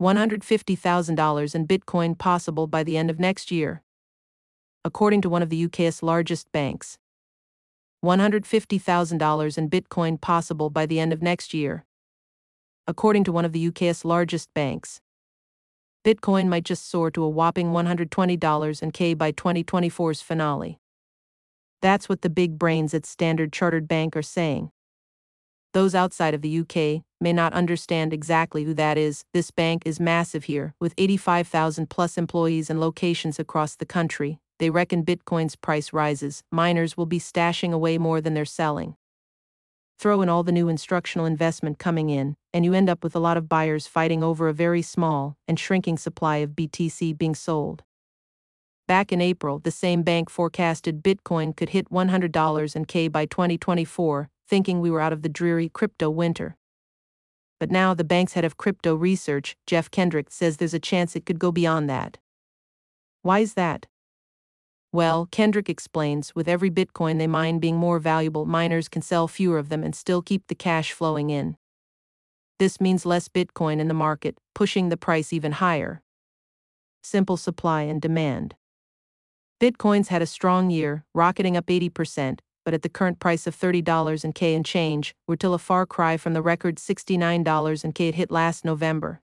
$150,000 in Bitcoin possible by the end of next year. According to one of the UK's largest banks. $150,000 in Bitcoin possible by the end of next year. According to one of the UK's largest banks. Bitcoin might just soar to a whopping $120 and K by 2024's finale. That's what the big brains at Standard Chartered Bank are saying. Those outside of the UK may not understand exactly who that is. This bank is massive here, with 85,000 plus employees and locations across the country. They reckon Bitcoin's price rises, miners will be stashing away more than they're selling. Throw in all the new institutional investment coming in, and you end up with a lot of buyers fighting over a very small and shrinking supply of BTC being sold. Back in April, the same bank forecasted Bitcoin could hit $100 and K by 2024, thinking we were out of the dreary crypto winter. But now the bank's head of crypto research, Geoff Kendrick, says there's a chance it could go beyond that. Why is that? Well, Kendrick explains with every Bitcoin they mine being more valuable, miners can sell fewer of them and still keep the cash flowing in. This means less Bitcoin in the market, pushing the price even higher. Simple supply and demand. Bitcoin's had a strong year, rocketing up 80%, but at the current price of $30 and K and change, we're still a far cry from the record $69 and K it hit last November.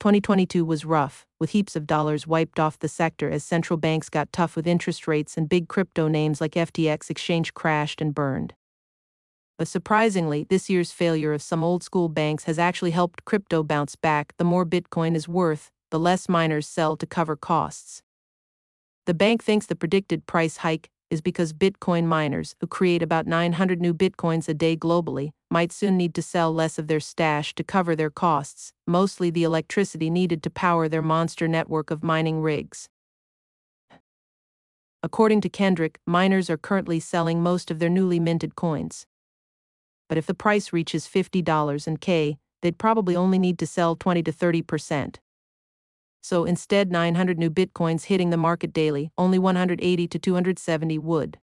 2022 was rough, with heaps of dollars wiped off the sector as central banks got tough with interest rates and big crypto names like FTX exchange crashed and burned. But surprisingly, this year's failure of some old school banks has actually helped crypto bounce back. The more Bitcoin is worth, the less miners sell to cover costs. The bank thinks the predicted price hike is because Bitcoin miners, who create about 900 new Bitcoins a day globally, might soon need to sell less of their stash to cover their costs, mostly the electricity needed to power their monster network of mining rigs. According to Kendrick, miners are currently selling most of their newly minted coins. But if the price reaches $50 and K, they'd probably only need to sell 20 to 30 percent so instead 900 new bitcoins hitting the market daily, only 180 to 270 would.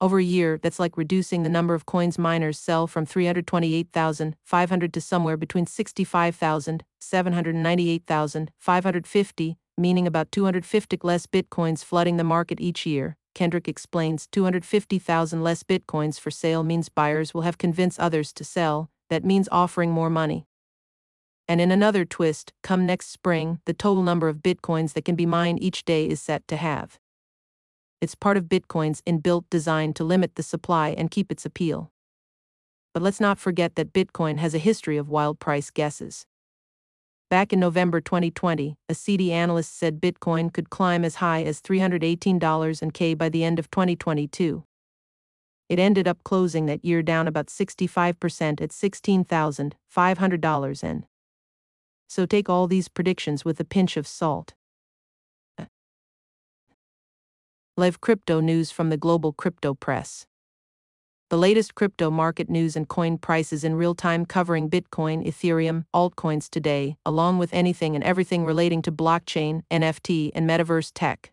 Over a year, that's like reducing the number of coins miners sell from 328,500 to somewhere between 65,000, 798,550, meaning about 250 less bitcoins flooding the market each year. Kendrick explains 250,000 less bitcoins for sale means buyers will have convinced others to sell, that means offering more money. And in another twist, come next spring, the total number of bitcoins that can be mined each day is set to have. It's part of Bitcoin's inbuilt design to limit the supply and keep its appeal. But let's not forget that Bitcoin has a history of wild price guesses. Back in November 2020, a Citi analyst said Bitcoin could climb as high as $318 and K by the end of 2022. It ended up closing that year down about 65% at $16,500 and so take all these predictions with a pinch of salt. Live crypto news from the global crypto press. The latest crypto market news and coin prices in real time covering Bitcoin, Ethereum, altcoins today, along with anything and everything relating to blockchain, NFT, and metaverse tech.